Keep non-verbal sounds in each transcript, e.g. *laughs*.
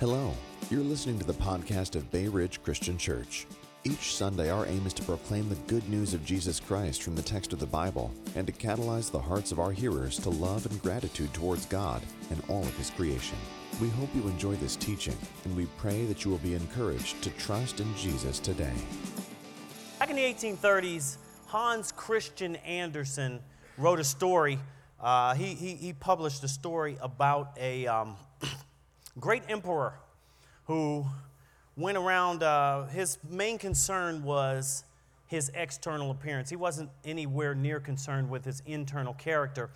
Hello, you're listening to the podcast of Bay Ridge Christian Church. Each Sunday, our aim is to proclaim the good news of Jesus Christ from the text of the Bible and to catalyze the hearts of our hearers to love and gratitude towards God and all of His creation. We hope you enjoy this teaching, and we pray that you will be encouraged to trust in Jesus today. Back in the 1830s, Hans Christian Andersen wrote a story. Uh, he, he, he, published a story about a um, great emperor who went around, uh, his main concern was his external appearance. He wasn't anywhere near concerned with his internal character.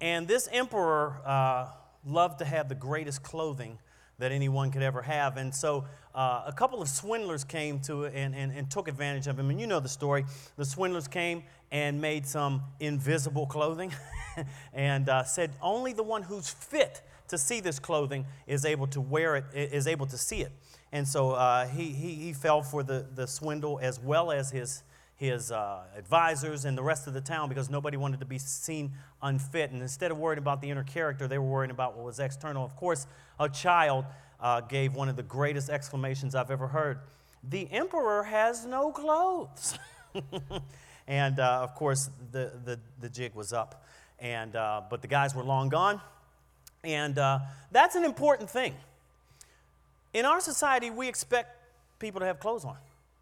And this emperor uh, loved to have the greatest clothing that anyone could ever have. And so uh, a couple of swindlers came to and, and, and, took advantage of him. And you know the story. The swindlers came and made some invisible clothing *laughs* and uh, said only the one who's fit to see this clothing is able to wear it, is able to see it. And so uh, he, he, he, fell for the, the swindle as well as his, his uh, advisors and the rest of the town because nobody wanted to be seen unfit. And instead of worrying about the inner character, they were worrying about what was external. Of course, a child uh, gave one of the greatest exclamations I've ever heard The emperor has no clothes. *laughs* and uh, of course, the, the, the jig was up. And, uh, but the guys were long gone. And uh, that's an important thing. In our society, we expect people to have clothes on.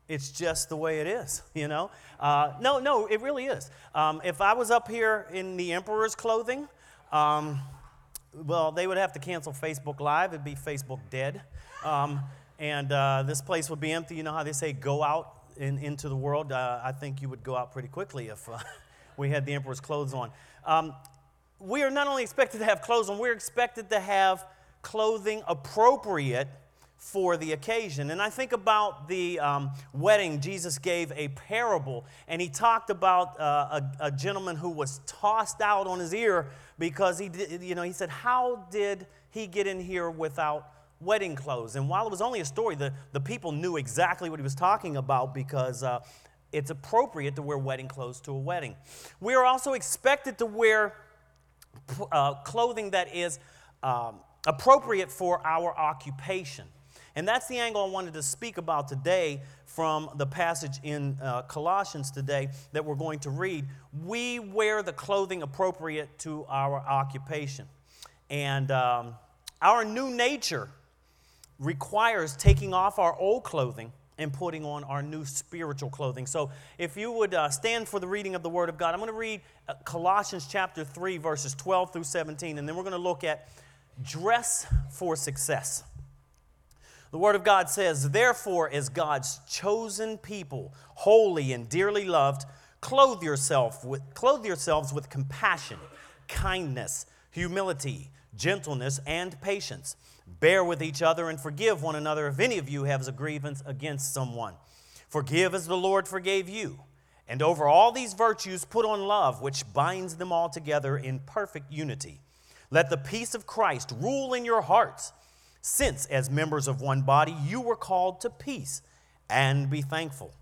It's just the way it is, *laughs* you know? Uh, no, no, it really is. Um, if I was up here in the emperor's clothing, um, well, they would have to cancel Facebook Live. It'd be Facebook dead. Um, and uh, this place would be empty. You know how they say go out in, into the world? Uh, I think you would go out pretty quickly if uh, *laughs* we had the emperor's clothes on. Um, we are not only expected to have clothes on, we're expected to have clothing appropriate for the occasion. And I think about the um, wedding, Jesus gave a parable, and he talked about uh, a, a, gentleman who was tossed out on his ear because he did, you know, he said, How did he get in here without wedding clothes? And while it was only a story, the, the people knew exactly what he was talking about because uh, it's appropriate to wear wedding clothes to a wedding. We are also expected to wear uh, clothing that is um, appropriate for our occupation. And that's the angle I wanted to speak about today from the passage in uh, Colossians today that we're going to read. We wear the clothing appropriate to our occupation. And um, our new nature requires taking off our old clothing and putting on our new spiritual clothing. So, if you would uh, stand for the reading of the Word of God, I'm going to read uh, Colossians chapter 3, verses 12 through 17, and then we're going to look at dress for success. The Word of God says, Therefore, as God's chosen people, holy and dearly loved, clothe, yourself with, clothe yourselves with compassion, kindness, humility, gentleness, and patience. Bear with each other and forgive one another if any of you has a grievance against someone. Forgive as the Lord forgave you. And over all these virtues, put on love, which binds them all together in perfect unity. Let the peace of Christ rule in your hearts since, as members of one body, you were called to peace, and be thankful.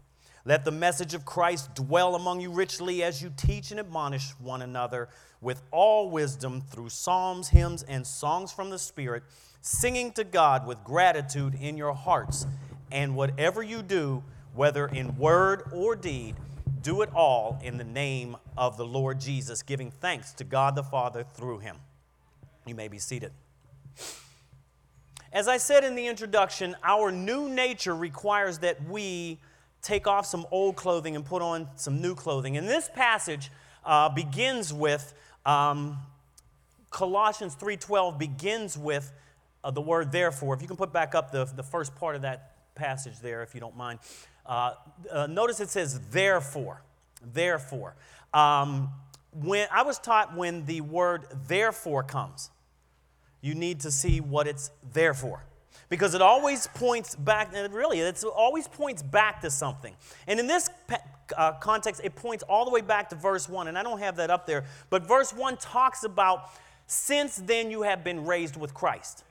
Let the message of Christ dwell among you richly as you teach and admonish one another with all wisdom through psalms, hymns, and songs from the Spirit, singing to God with gratitude in your hearts. And whatever you do, whether in word or deed, do it all in the name of the Lord Jesus, giving thanks to God the Father through him. You may be seated. As I said in the introduction, our new nature requires that we take off some old clothing and put on some new clothing. And this passage uh, begins with um, Colossians 3:12 begins with uh, the word therefore. If you can put back up the, the first part of that passage there, if you don't mind. Uh, uh notice it says therefore. Therefore. Um, when I was taught when the word therefore comes, you need to see what it's there for. Because it always points back, and really, it always points back to something. And in this uh, context, it points all the way back to verse 1, and I don't have that up there, but verse 1 talks about since then you have been raised with Christ.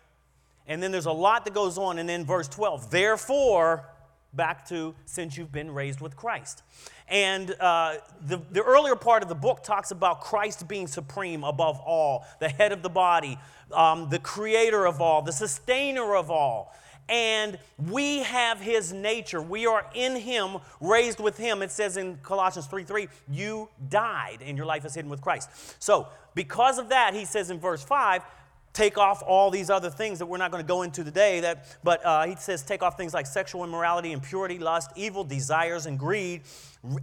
And then there's a lot that goes on, and then verse 12, therefore, back to since you've been raised with Christ. And uh, the, the earlier part of the book talks about Christ being supreme above all, the head of the body, um, the creator of all, the sustainer of all. And we have his nature. We are in him, raised with him. It says in Colossians 3 3, you died and your life is hidden with Christ. So, because of that, he says in verse 5, take off all these other things that we're not going to go into today that but uh, he says take off things like sexual immorality impurity lust evil desires and greed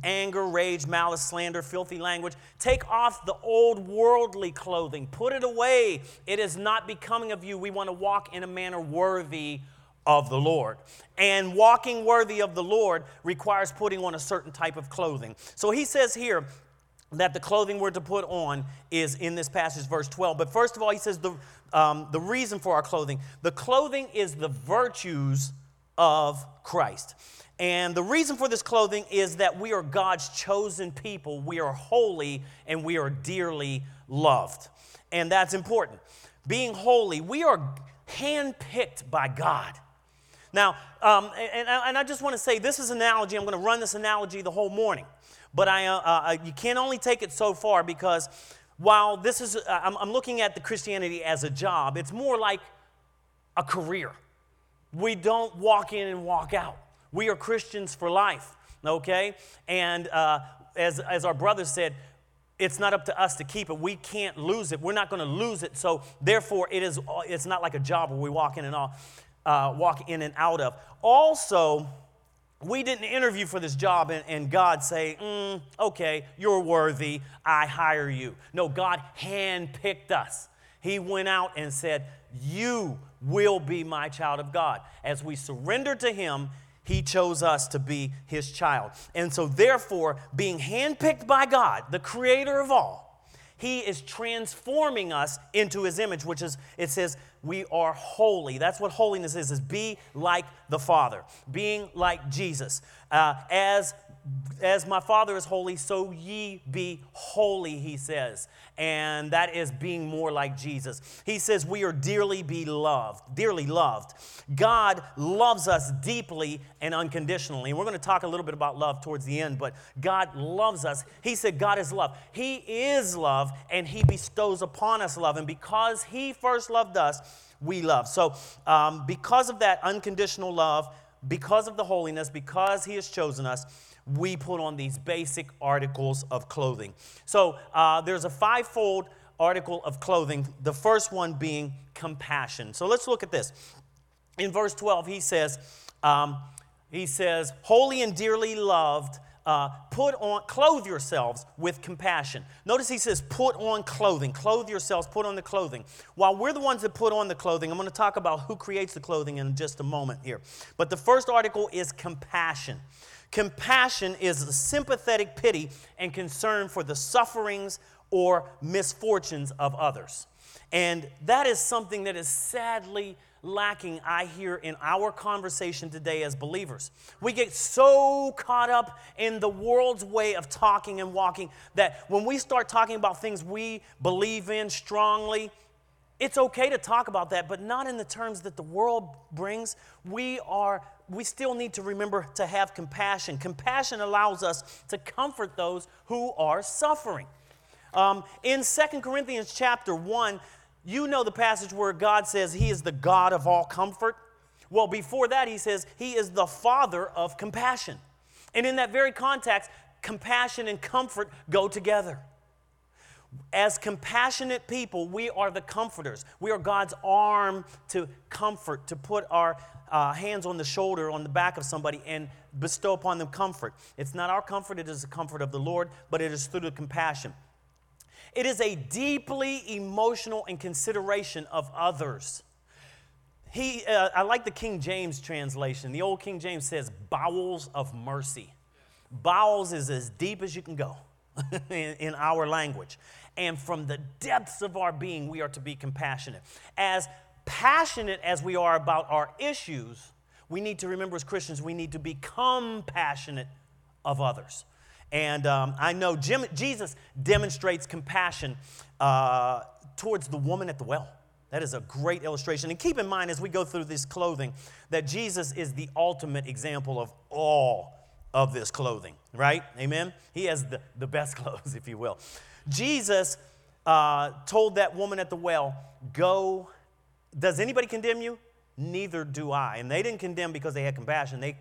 anger rage malice slander filthy language take off the old worldly clothing put it away it is not becoming of you we want to walk in a manner worthy of the Lord. And walking worthy of the Lord requires putting on a certain type of clothing. So he says here, that the clothing we're to put on is in this passage, verse 12. But first of all, he says the, um, the reason for our clothing. The clothing is the virtues of Christ. And the reason for this clothing is that we are God's chosen people. We are holy and we are dearly loved. And that's important. Being holy, we are handpicked by God. Now, um, and, and I just want to say this is an analogy. I'm going to run this analogy the whole morning. But I, uh, uh, you can only take it so far because while this is, uh, I'm, I'm looking at the Christianity as a job, it's more like a career. We don't walk in and walk out. We are Christians for life, okay? And uh, as, as our brother said, it's not up to us to keep it. We can't lose it. We're not going to lose it. So therefore, it is. It's not like a job where we walk in and all, uh, walk in and out of. Also, we didn't interview for this job and, and God say, mm, okay, you're worthy, I hire you. No, God handpicked us. He went out and said, You will be my child of God. As we surrender to Him, He chose us to be His child. And so, therefore, being handpicked by God, the creator of all, He is transforming us into His image, which is, it says, we are holy. That's what holiness is, is be like the Father, being like Jesus. Uh, as as my Father is holy, so ye be holy, he says. And that is being more like Jesus. He says we are dearly beloved, dearly loved. God loves us deeply and unconditionally. And we're going to talk a little bit about love towards the end, but God loves us. He said God is love. He is love, and he bestows upon us love. And because he first loved us, we love. So, um, because of that unconditional love, because of the holiness, because he has chosen us, we put on these basic articles of clothing. So uh, there's a fivefold article of clothing, the first one being compassion. So let's look at this. In verse 12, he says, um, he says, holy and dearly loved, uh, put on, clothe yourselves with compassion. Notice he says, put on clothing. Clothe yourselves, put on the clothing. While we're the ones that put on the clothing, I'm going to talk about who creates the clothing in just a moment here. But the first article is compassion. Compassion is a sympathetic pity and concern for the sufferings or misfortunes of others. And that is something that is sadly lacking, I hear, in our conversation today as believers. We get so caught up in the world's way of talking and walking that when we start talking about things we believe in strongly, it's okay to talk about that, but not in the terms that the world brings. We are we still need to remember to have compassion. Compassion allows us to comfort those who are suffering. Um, in Second Corinthians chapter 1, you know the passage where God says He is the God of all comfort. Well, before that, He says He is the Father of compassion. And in that very context, compassion and comfort go together. As compassionate people, we are the comforters. We are God's arm to comfort, to put our uh, hands on the shoulder, on the back of somebody, and bestow upon them comfort. It's not our comfort, it is the comfort of the Lord, but it is through the compassion. It is a deeply emotional and consideration of others. He, uh, I like the King James translation. The old King James says, bowels of mercy. Bowels is as deep as you can go *laughs* in, in our language. And from the depths of our being, we are to be compassionate. As passionate as we are about our issues, we need to remember as Christians, we need to become passionate of others. And um, I know Jim, Jesus demonstrates compassion uh, towards the woman at the well. That is a great illustration. And keep in mind as we go through this clothing that Jesus is the ultimate example of all of this clothing, right? Amen? He has the, the best *laughs* clothes, if you will. Jesus uh, told that woman at the well, Go, does anybody condemn you? Neither do I. And they didn't condemn because they had compassion. They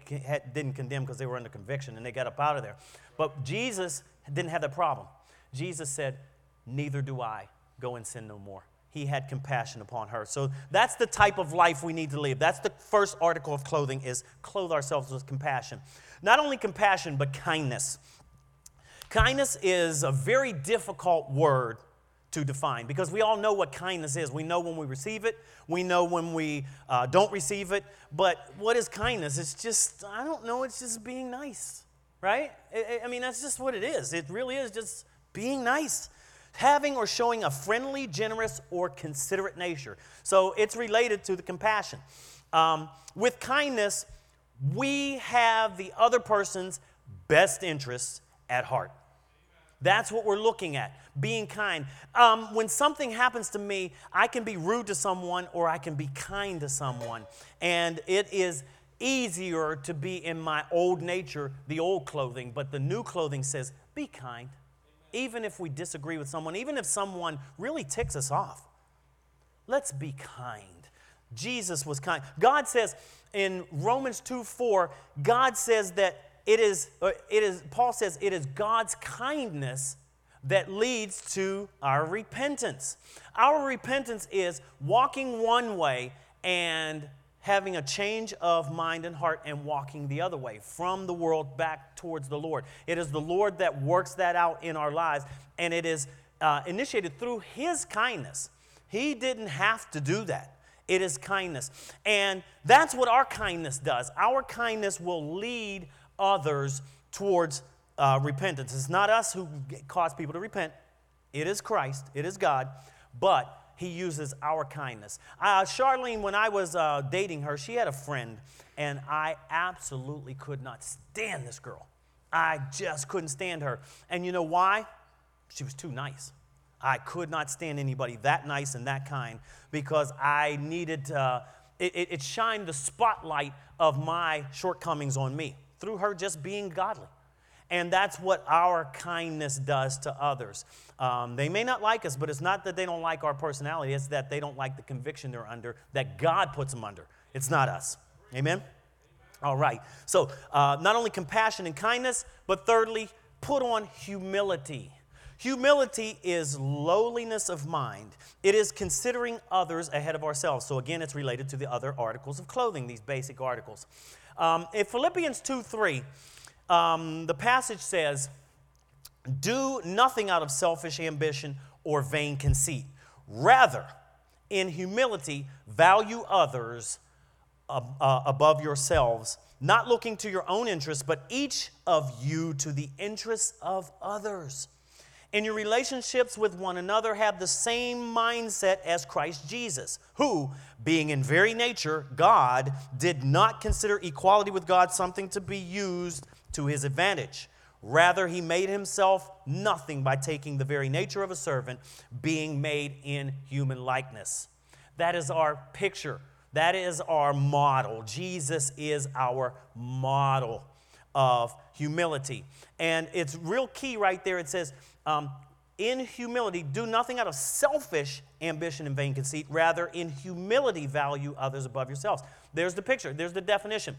didn't condemn because they were under conviction and they got up out of there. But Jesus didn't have that problem. Jesus said, Neither do I. Go and sin no more he had compassion upon her. So that's the type of life we need to live. That's the first article of clothing is clothe ourselves with compassion. Not only compassion, but kindness. Kindness is a very difficult word to define because we all know what kindness is. We know when we receive it, we know when we uh, don't receive it. But what is kindness? It's just, I don't know, it's just being nice, right? I mean, that's just what it is. It really is just being nice having or showing a friendly, generous, or considerate nature. So it's related to the compassion. Um, with kindness, we have the other person's best interests at heart. That's what we're looking at, being kind. Um, when something happens to me, I can be rude to someone or I can be kind to someone. And it is easier to be in my old nature, the old clothing, but the new clothing says, be kind even if we disagree with someone, even if someone really ticks us off, let's be kind. Jesus was kind. God says in Romans 2 4, God says that it is, uh, it is, Paul says it is God's kindness that leads to our repentance. Our repentance is walking one way and having a change of mind and heart and walking the other way from the world back towards the Lord. It is the Lord that works that out in our lives, and it is uh, initiated through His kindness. He didn't have to do that. It is kindness. And that's what our kindness does. Our kindness will lead others towards uh, repentance. It's not us who cause people to repent, it is Christ, it is God. But he uses our kindness. Uh, Charlene, when I was uh, dating her, she had a friend, and I absolutely could not stand this girl. I just couldn't stand her. And you know why? She was too nice. I could not stand anybody that nice and that kind because I needed, uh, it, it, it shined the spotlight of my shortcomings on me through her just being godly. And that's what our kindness does to others. Um, they may not like us, but it's not that they don't like our personality, it's that they don't like the conviction they're under, that God puts them under. It's not us. Amen? All right. So, uh, not only compassion and kindness, but thirdly, put on humility. Humility is lowliness of mind. It is considering others ahead of ourselves. So, again, it's related to the other articles of clothing, these basic articles. Um, in Philippians 2 3, um, the passage says, Do nothing out of selfish ambition or vain conceit. Rather, in humility, value others uh, above yourselves, not looking to your own interests, but each of you to the interests of others. In your relationships with one another, have the same mindset as Christ Jesus, who, being in very nature God, did not consider equality with God something to be used to his advantage. Rather, he made himself nothing by taking the very nature of a servant, being made in human likeness. That is our picture. That is our model. Jesus is our model of humility. And it's real key right there. It says, um, in humility, do nothing out of selfish ambition and vain conceit. Rather, in humility, value others above yourselves. There's the picture, there's the definition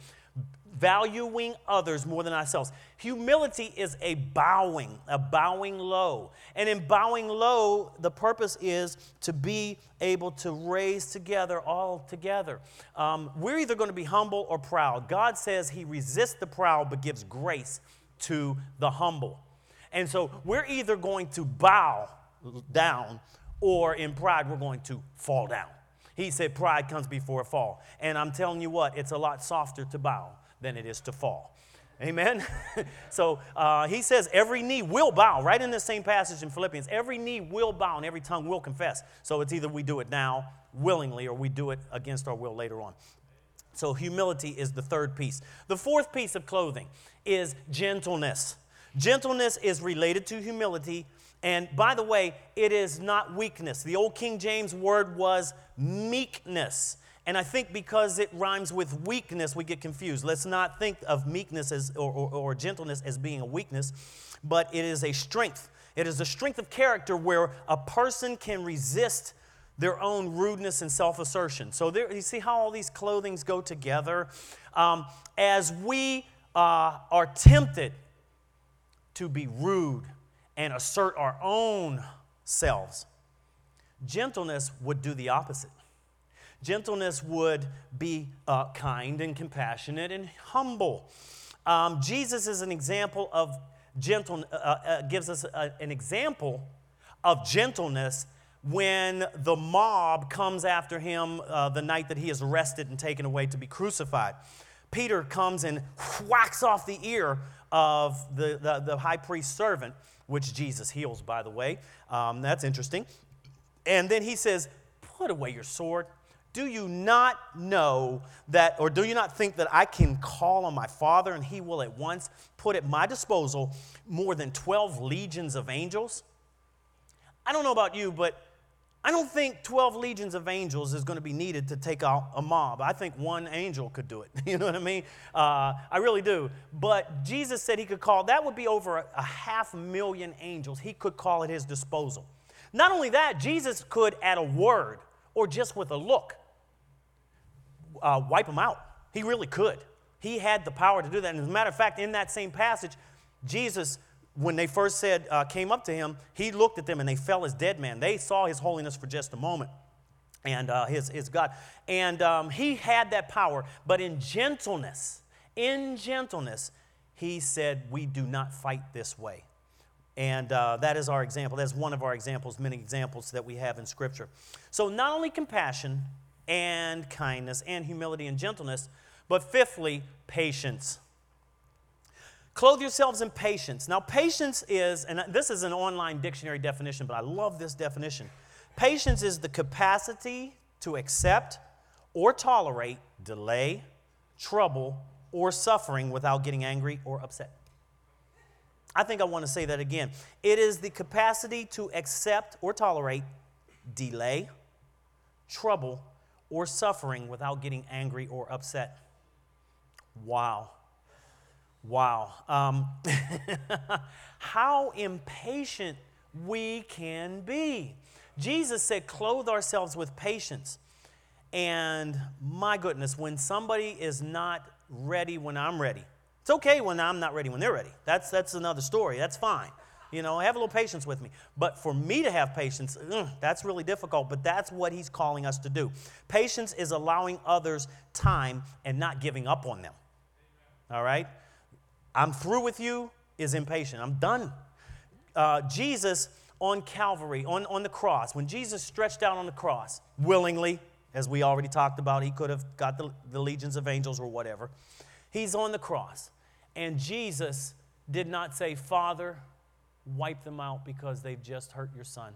valuing others more than ourselves. Humility is a bowing, a bowing low. And in bowing low, the purpose is to be able to raise together all together. Um, we're either going to be humble or proud. God says He resists the proud but gives grace to the humble. And so we're either going to bow down or in pride, we're going to fall down. He said, Pride comes before a fall. And I'm telling you what, it's a lot softer to bow than it is to fall. Amen. *laughs* so uh, he says every knee will bow, right in the same passage in Philippians. Every knee will bow and every tongue will confess. So it's either we do it now willingly or we do it against our will later on. So humility is the third piece. The fourth piece of clothing is gentleness. Gentleness is related to humility And by the way, it is not weakness. The old King James word was meekness. And I think because it rhymes with weakness, we get confused. Let's not think of meekness as, or, or, or gentleness as being a weakness, but it is a strength. It is a strength of character where a person can resist their own rudeness and self assertion. So, there, you see how all these clothings go together? Um, as we uh, are tempted to be rude and assert our own selves, gentleness would do the opposite. Gentleness would be uh, kind and compassionate and humble. Um, Jesus is an example of gentle, uh, uh, gives us a, an example of gentleness when the mob comes after him uh, the night that he is arrested and taken away to be crucified. Peter comes and whacks off the ear of the, the, the high priest's servant, which Jesus heals, by the way. Um, that's interesting. And then he says, Put away your sword. Do you not know that, or do you not think that I can call on my Father and he will at once put at my disposal more than 12 legions of angels? I don't know about you, but I don't think 12 legions of angels is going to be needed to take out a mob. I think one angel could do it. *laughs* You know what I mean? Uh, I really do. But Jesus said he could call, that would be over a, a half million angels he could call at his disposal. Not only that, Jesus could, at a word or just with a look, uh, wipe them out. He really could. He had the power to do that. And as a matter of fact, in that same passage, Jesus, when they first said, uh, came up to him, he looked at them and they fell as dead men. They saw his holiness for just a moment and uh, his, his God. And um, he had that power, but in gentleness, in gentleness, he said, We do not fight this way. And uh, that is our example. That's one of our examples, many examples that we have in Scripture. So, not only compassion, and kindness and humility and gentleness. But fifthly, patience. Clothe yourselves in patience. Now, patience is, and this is an online dictionary definition, but I love this definition. Patience is the capacity to accept or tolerate delay, trouble, or suffering without getting angry or upset. I think I want to say that again. It is the capacity to accept or tolerate delay, trouble, or suffering without getting angry or upset. Wow. Wow. Um, *laughs* how impatient we can be. Jesus said, clothe ourselves with patience. And my goodness, when somebody is not ready when I'm ready, it's okay when I'm not ready when they're ready. That's, that's another story. That's fine. You know, have a little patience with me. But for me to have patience, ugh, that's really difficult, but that's what he's calling us to do. Patience is allowing others time and not giving up on them. All right? I'm through with you is impatient. I'm done. Uh, Jesus on Calvary, on, on the cross, when Jesus stretched out on the cross willingly, as we already talked about, he could have got the, the legions of angels or whatever. He's on the cross. And Jesus did not say, Father, wipe them out because they've just hurt your son.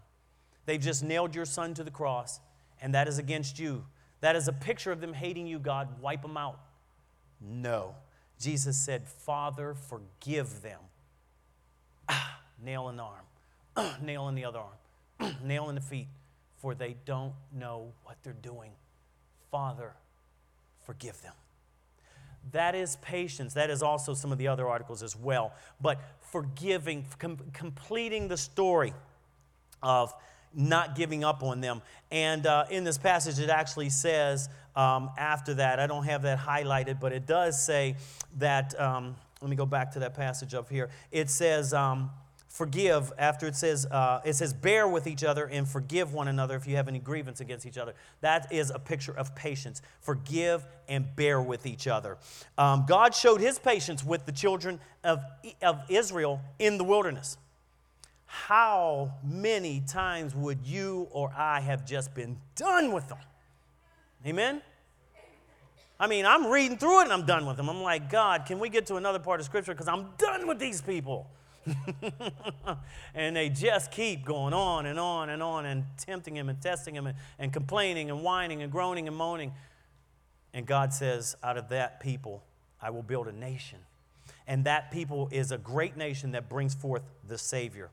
They've just nailed your son to the cross, and that is against you. That is a picture of them hating you, God. Wipe them out. No. Jesus said, Father, forgive them. *clears throat* Nail in the arm, *clears throat* nail in the other arm, *clears throat* nail in the feet, for they don't know what they're doing. Father, forgive them. That is patience. That is also some of the other articles as well. But forgiving, com- completing the story of not giving up on them. And uh, in this passage, it actually says um, after that, I don't have that highlighted, but it does say that, um, let me go back to that passage up here. It says, um, forgive after it says uh, it says bear with each other and forgive one another if you have any grievance against each other that is a picture of patience forgive and bear with each other um, god showed his patience with the children of, of israel in the wilderness how many times would you or i have just been done with them amen I mean, I'm reading through it and I'm done with them. I'm like, God, can we get to another part of Scripture? Because I'm done with these people. *laughs* and they just keep going on and on and on and tempting him and testing him and, and complaining and whining and groaning and moaning. And God says, out of that people, I will build a nation. And that people is a great nation that brings forth the Savior.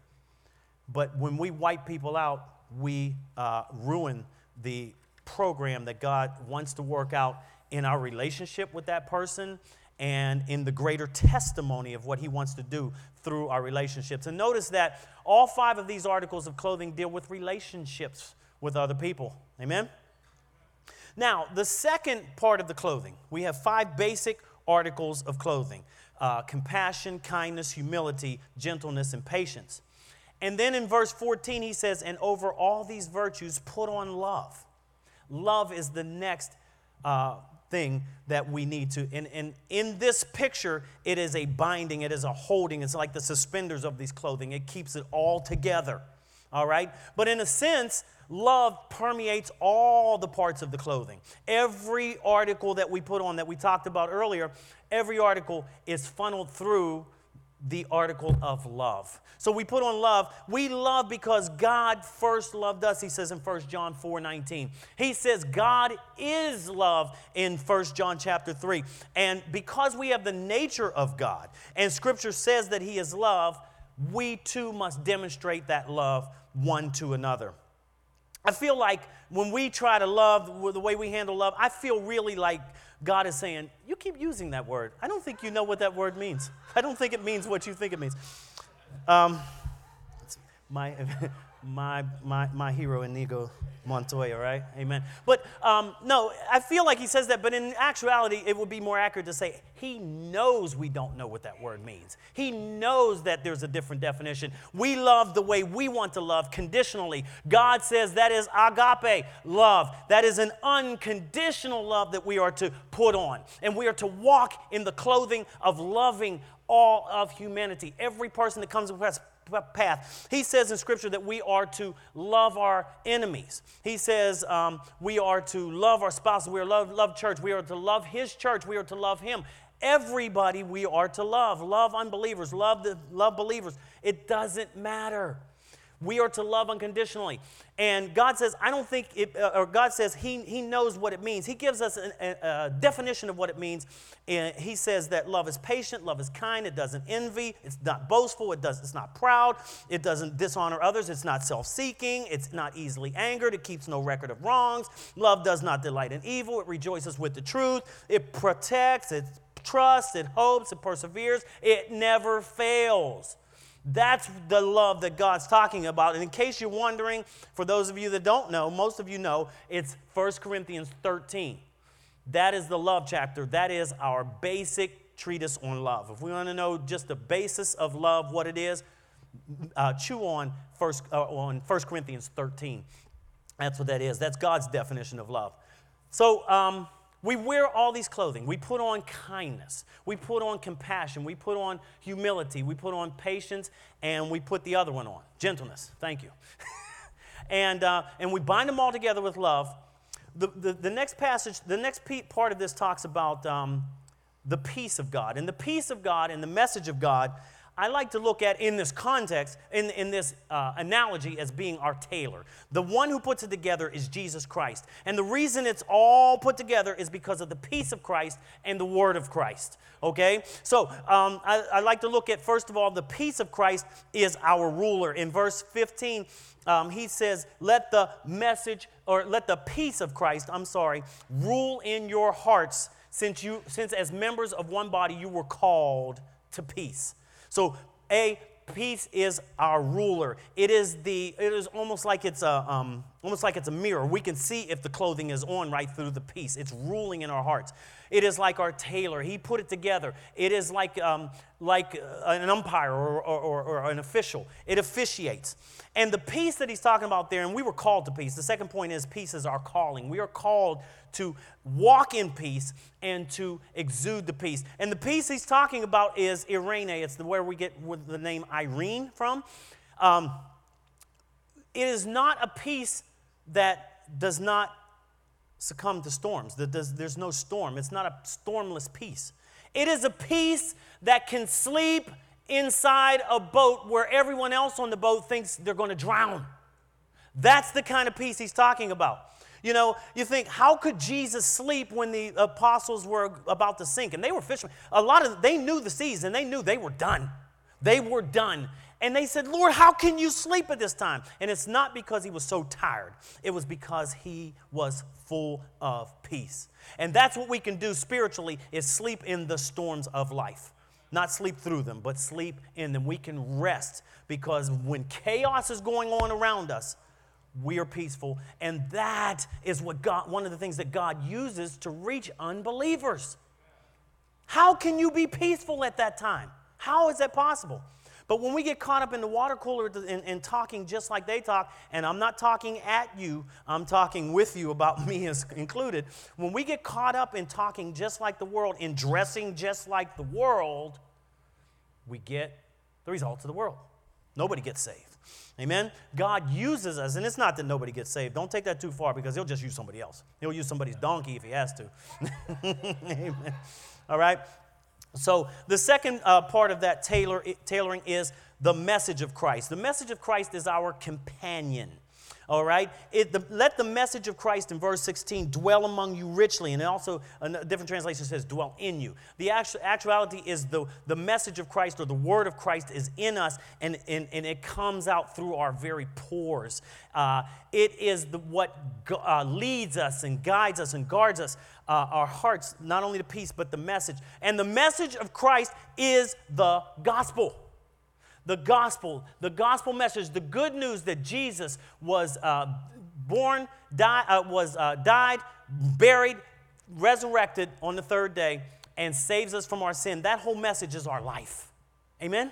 But when we wipe people out, we uh, ruin the program that God wants to work out in our relationship with that person and in the greater testimony of what he wants to do through our relationships. And notice that all five of these articles of clothing deal with relationships with other people. Amen? Now, the second part of the clothing, we have five basic articles of clothing uh, compassion, kindness, humility, gentleness, and patience. And then in verse 14, he says, And over all these virtues, put on love. Love is the next uh, thing that we need to. And, and in this picture, it is a binding, it is a holding. It's like the suspenders of these clothing, it keeps it all together. All right? But in a sense, love permeates all the parts of the clothing. Every article that we put on that we talked about earlier, every article is funneled through the article of love. So we put on love. We love because God first loved us, he says in 1 John 4 19. He says God is love in 1 John chapter 3. And because we have the nature of God, and scripture says that he is love, we too must demonstrate that love one to another. I feel like when we try to love the way we handle love, I feel really like God is saying, You keep using that word. I don't think you know what that word means. I don't think it means what you think it means. Um, my, *laughs* my, my, my hero, Inigo Montoya, right? Amen. But um, no, I feel like he says that, but in actuality, it would be more accurate to say he knows we don't know what that word means. He knows that there's a different definition. We love the way we want to love conditionally. God says that is agape love. That is an unconditional love that we are to put on. And we are to walk in the clothing of loving all of humanity. Every person that comes path. He says in Scripture that we are to love our enemies. He says um, we are to love our spouses. We are love love church. We are to love His church. We are to love Him. Everybody we are to love. Love unbelievers. Love the love believers. It doesn't matter. We are to love unconditionally. And God says, I don't think, it, uh, or God says He, he knows what it means. He gives us a, a, a definition of what it means. And he says that love is patient, love is kind, it doesn't envy, it's not boastful, it does, it's not proud, it doesn't dishonor others, it's not self seeking, it's not easily angered, it keeps no record of wrongs. Love does not delight in evil, it rejoices with the truth, it protects, it trusts, it hopes, it perseveres, it never fails. That's the love that God's talking about. And in case you're wondering, for those of you that don't know, most of you know, it's 1 Corinthians 13. That is the love chapter. That is our basic treatise on love. If we want to know just the basis of love, what it is, uh, chew on first, uh, on 1 Corinthians 13. That's what that is. That's God's definition of love. So, um, we wear all these clothing. We put on kindness. We put on compassion. We put on humility. We put on patience. And we put the other one on gentleness. Thank you. *laughs* and, uh, and we bind them all together with love. The, the, the next passage, the next part of this talks about um, the peace of God. And the peace of God and the message of God I like to look at in this context, in, in this uh, analogy, as being our tailor. The one who puts it together is Jesus Christ. And the reason it's all put together is because of the peace of Christ and the word of Christ. Okay? So um, I, I, like to look at, first of all, the peace of Christ is our ruler. In verse 15, um, he says, Let the message, or let the peace of Christ, I'm sorry, rule in your hearts, since, you, since as members of one body you were called to peace. So, A, peace is our ruler. It is the it is almost like it's a um, almost like it's a mirror. We can see if the clothing is on right through the peace. It's ruling in our hearts. It is like our tailor. He put it together. It is like, um, like uh, an umpire or, or, or, an official. It officiates. And the peace that he's talking about there, and we were called to peace. The second point is peace is our calling. We are called to walk in peace and to exude the peace. And the peace he's talking about is Irene. It's where we get the name Irene from. Um, it is not a peace that does not succumb to storms. There's, there's no storm. It's not a stormless peace. It is a peace that can sleep inside a boat where everyone else on the boat thinks they're going to drown. That's the kind of peace he's talking about. You know, you think, how could Jesus sleep when the apostles were about to sink? And they were fishermen. A lot of they knew the seas and they knew they were done. They were done. And they said, Lord, how can you sleep at this time? And it's not because he was so tired, it was because he was full of peace. And that's what we can do spiritually is sleep in the storms of life. Not sleep through them, but sleep in them. We can rest because when chaos is going on around us, we are peaceful. And that is what God, one of the things that God uses to reach unbelievers. How can you be peaceful at that time? How is that possible? But when we get caught up in the water cooler and, and, talking just like they talk, and I'm not talking at you, I'm talking with you about *laughs* me as included. When we get caught up in talking just like the world, in dressing just like the world, we get the results of the world. Nobody gets saved. Amen? God uses us, and it's not that nobody gets saved. Don't take that too far because He'll just use somebody else. He'll use somebody's donkey if He has to. *laughs* Amen. All right? So, the second uh, part of that tailor, tailoring is the message of Christ. The message of Christ is our companion. All right? It, the, let the message of Christ in verse 16 dwell among you richly. And also, a different translation says, dwell in you. The actu- actuality is the, the message of Christ or the word of Christ is in us and, and, and it comes out through our very pores. Uh, it is the, what uh, leads us and guides us and guards us, uh, our hearts, not only to peace, but the message. And the message of Christ is the gospel the gospel, the gospel message, the good news that Jesus was uh, born, die, uh, was uh, died, buried, resurrected on the third day, and saves us from our sin. That whole message is our life. Amen.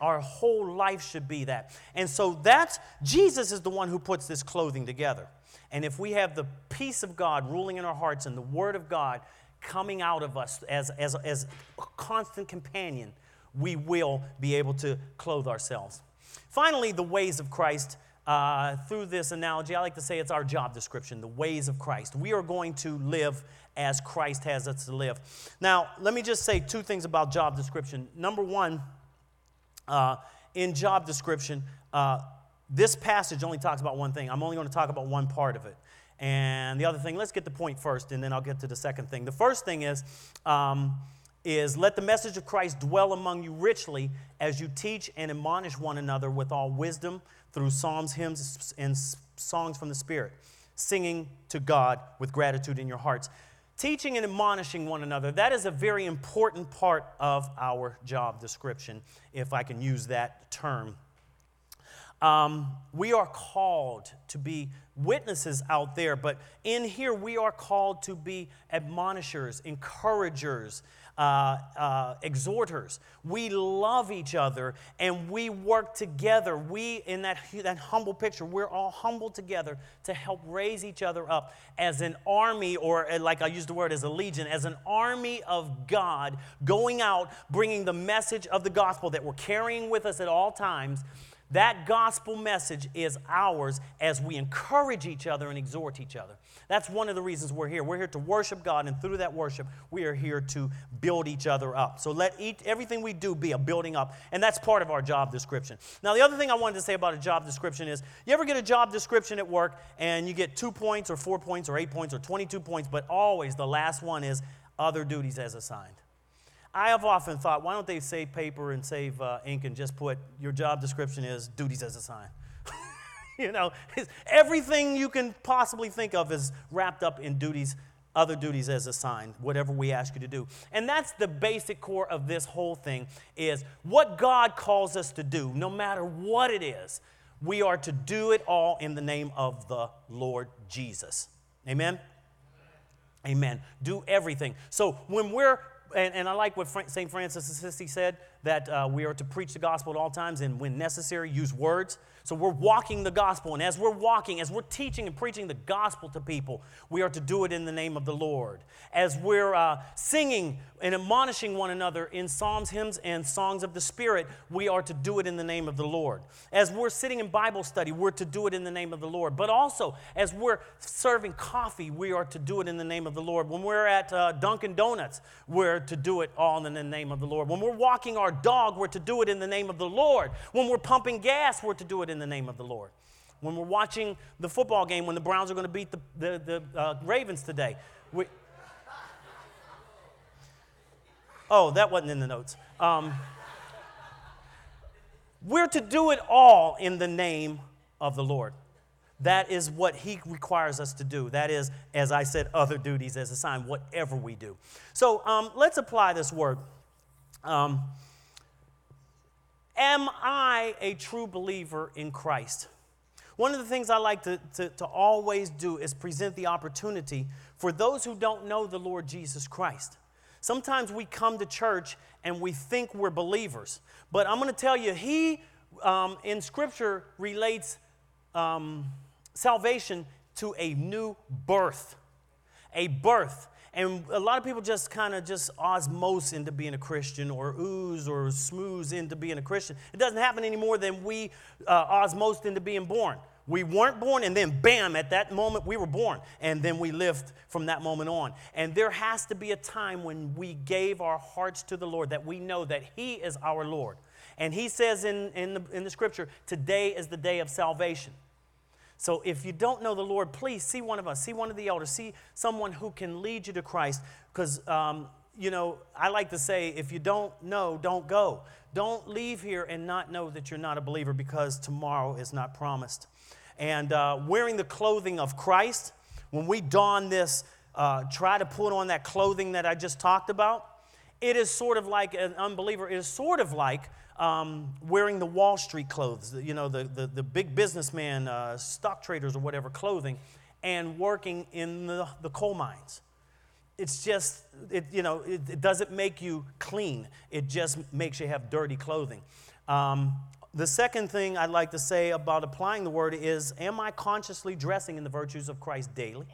Our whole life should be that. And so that's Jesus is the one who puts this clothing together. And if we have the peace of God ruling in our hearts and the word of God coming out of us as, as, as a constant companion, we will be able to clothe ourselves. Finally, the ways of Christ. Uh, through this analogy, I like to say it's our job description, the ways of Christ. We are going to live as Christ has us to live. Now, let me just say two things about job description. Number one, uh, in job description, uh, this passage only talks about one thing. I'm only going to talk about one part of it. And the other thing, let's get the point first, and then I'll get to the second thing. The first thing is, um, is let the message of Christ dwell among you richly as you teach and admonish one another with all wisdom through psalms, hymns, and songs from the Spirit, singing to God with gratitude in your hearts. Teaching and admonishing one another, that is a very important part of our job description, if I can use that term. Um, we are called to be witnesses out there, but in here we are called to be admonishers, encouragers, uh, uh, exhorters. We love each other and we work together. We, in that, that humble picture, we're all humble together to help raise each other up as an army, or uh, like I use the word as a legion, as an army of God going out bringing the message of the gospel that we're carrying with us at all times that gospel message is ours as we encourage each other and exhort each other. That's one of the reasons we're here. We're here to worship God, and through that worship, we are here to build each other up. So let each, everything we do be a building up, and that's part of our job description. Now, the other thing I wanted to say about a job description is you ever get a job description at work and you get two points, or four points, or eight points, or 22 points, but always the last one is other duties as assigned. I have often thought, why don't they save paper and save uh, ink and just put your job description is duties as assigned? *laughs* you know, everything you can possibly think of is wrapped up in duties, other duties as assigned, whatever we ask you to do. And that's the basic core of this whole thing is what God calls us to do, no matter what it is, we are to do it all in the name of the Lord Jesus. Amen? Amen. Do everything. So when we're and, and I like what St. Francis of Assisi said that uh, we are to preach the gospel at all times and when necessary, use words. So we're walking the gospel. And as we're walking, as we're teaching and preaching the gospel to people, we are to do it in the name of the Lord. As we're uh, singing and admonishing one another in psalms, hymns, and songs of the Spirit, we are to do it in the name of the Lord. As we're sitting in Bible study, we're to do it in the name of the Lord. But also, as we're serving coffee, we are to do it in the name of the Lord. When we're at uh, Dunkin' Donuts, we're to do it all in the name of the Lord. When we're walking our dog, we're to do it in the name of the Lord. When we're pumping gas, we're to do it in the name of the Lord. When we're watching the football game, when the Browns are going to beat the, the, the uh, Ravens today, we, oh, that wasn't in the notes. Um, We're to do it all in the name of the Lord. That is what he requires us to do. That is, as I said, other duties as assigned, whatever we do. So um, let's apply this word. Um, am I a true believer in Christ? One of the things I like to, to, to, always do is present the opportunity for those who don't know the Lord Jesus Christ. Sometimes we come to church and we think we're believers, but I'm going to tell you, He um, in Scripture relates um, salvation to a new birth. A birth. And a lot of people just kind of just osmose into being a Christian or ooze or smooze into being a Christian. It doesn't happen any more than we uh, osmosed into being born. We weren't born, and then bam, at that moment we were born, and then we lived from that moment on. And there has to be a time when we gave our hearts to the Lord, that we know that He is our Lord. And He says in, in, the, in the scripture, today is the day of salvation. So if you don't know the Lord, please see one of us, see one of the elders, see someone who can lead you to Christ. Because, um, you know, I like to say, if you don't know, don't go. Don't leave here and not know that you're not a believer because tomorrow is not promised. And uh, wearing the clothing of Christ, when we don this, uh, try to put on that clothing that I just talked about, it is sort of like an unbeliever, it is sort of like um, wearing the Wall Street clothes, you know, the, the, the big businessman, uh, stock traders or whatever clothing, and working in the, the coal mines. It's just, it, you know, it, it doesn't make you clean. It just makes you have dirty clothing. Um, the second thing I'd like to say about applying the word is Am I consciously dressing in the virtues of Christ daily?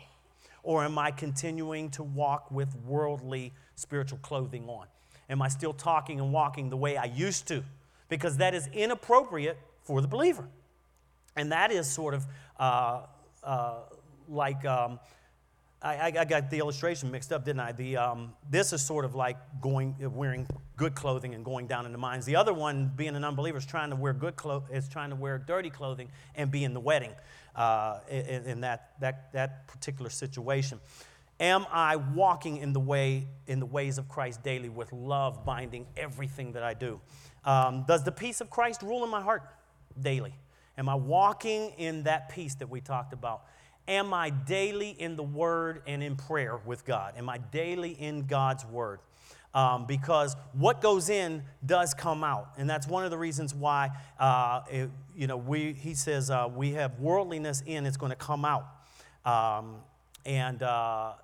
Or am I continuing to walk with worldly spiritual clothing on? Am I still talking and walking the way I used to? Because that is inappropriate for the believer. And that is sort of uh, uh, like, um, I, I, got the illustration mixed up, didn't I? The, um, this is sort of like going, wearing good clothing and going down in the mines. The other one, being an unbeliever, is trying to wear good clo- is trying to wear dirty clothing and be in the wedding uh, in, in that, that, that particular situation. Am I walking in the way in the ways of Christ daily with love binding everything that I do? Um, does the peace of Christ rule in my heart daily? Am I walking in that peace that we talked about? Am I daily in the Word and in prayer with God? Am I daily in God's Word? Um, because what goes in does come out, and that's one of the reasons why uh, it, you know we. He says uh, we have worldliness in; it's going to come out, um, and uh,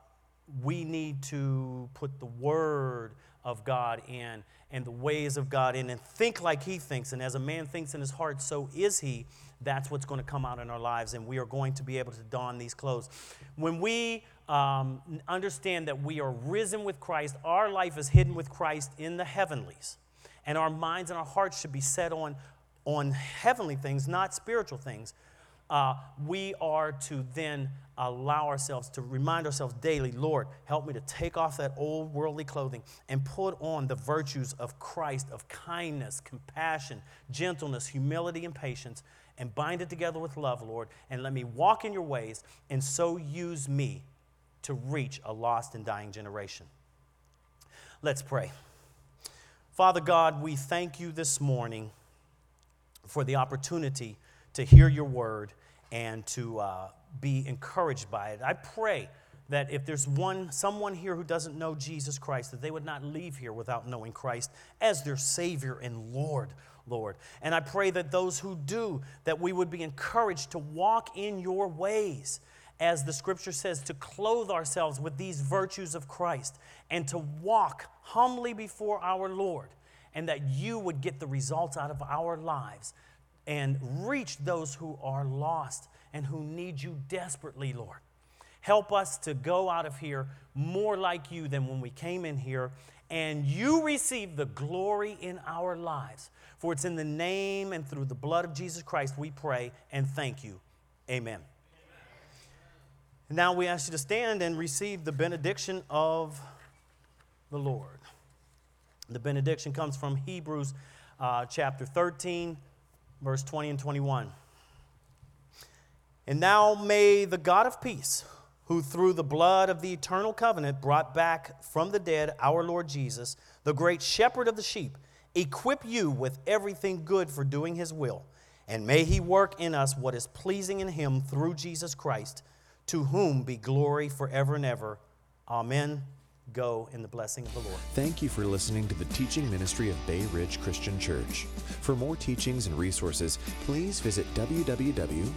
we need to put the word of God in and the ways of God in and think like he thinks. And as a man thinks in his heart, so is he. That's what's going to come out in our lives, and we are going to be able to don these clothes. When we um, understand that we are risen with Christ, our life is hidden with Christ in the heavenlies, and our minds and our hearts should be set on, on heavenly things, not spiritual things uh, we are to then allow ourselves to remind ourselves daily Lord, help me to take off that old worldly clothing and put on the virtues of Christ of kindness, compassion, gentleness, humility, and patience, and bind it together with love, Lord, and let me walk in your ways and so use me to reach a lost and dying generation. Let's pray. Father God, we thank you this morning for the opportunity to hear your word and to uh, be encouraged by it. I pray that if there's one someone here who doesn't know Jesus Christ that they would not leave here without knowing Christ as their savior and Lord Lord. And I pray that those who do that we would be encouraged to walk in your ways as the scripture says to clothe ourselves with these virtues of Christ and to walk humbly before our Lord and that you would get the results out of our lives and reach those who are lost and who need you desperately, Lord. Help us to go out of here more like you than when we came in here, and you receive the glory in our lives. For it's in the name and through the blood of Jesus Christ we pray and thank you. Amen. Now we ask you to stand and receive the benediction of the Lord. The benediction comes from Hebrews uh, chapter 13 verse 20 and 21. And now may the God of peace, who through the blood of the eternal covenant brought back from the dead our Lord Jesus, the great shepherd of the sheep, equip you with everything good for doing his will. And may he work in us what is pleasing in him through Jesus Christ, to whom be glory forever and ever. Amen. Go in the blessing of the Lord. Thank you for listening to the teaching ministry of Bay Ridge Christian Church. For more teachings and resources, please visit www.brcc.church.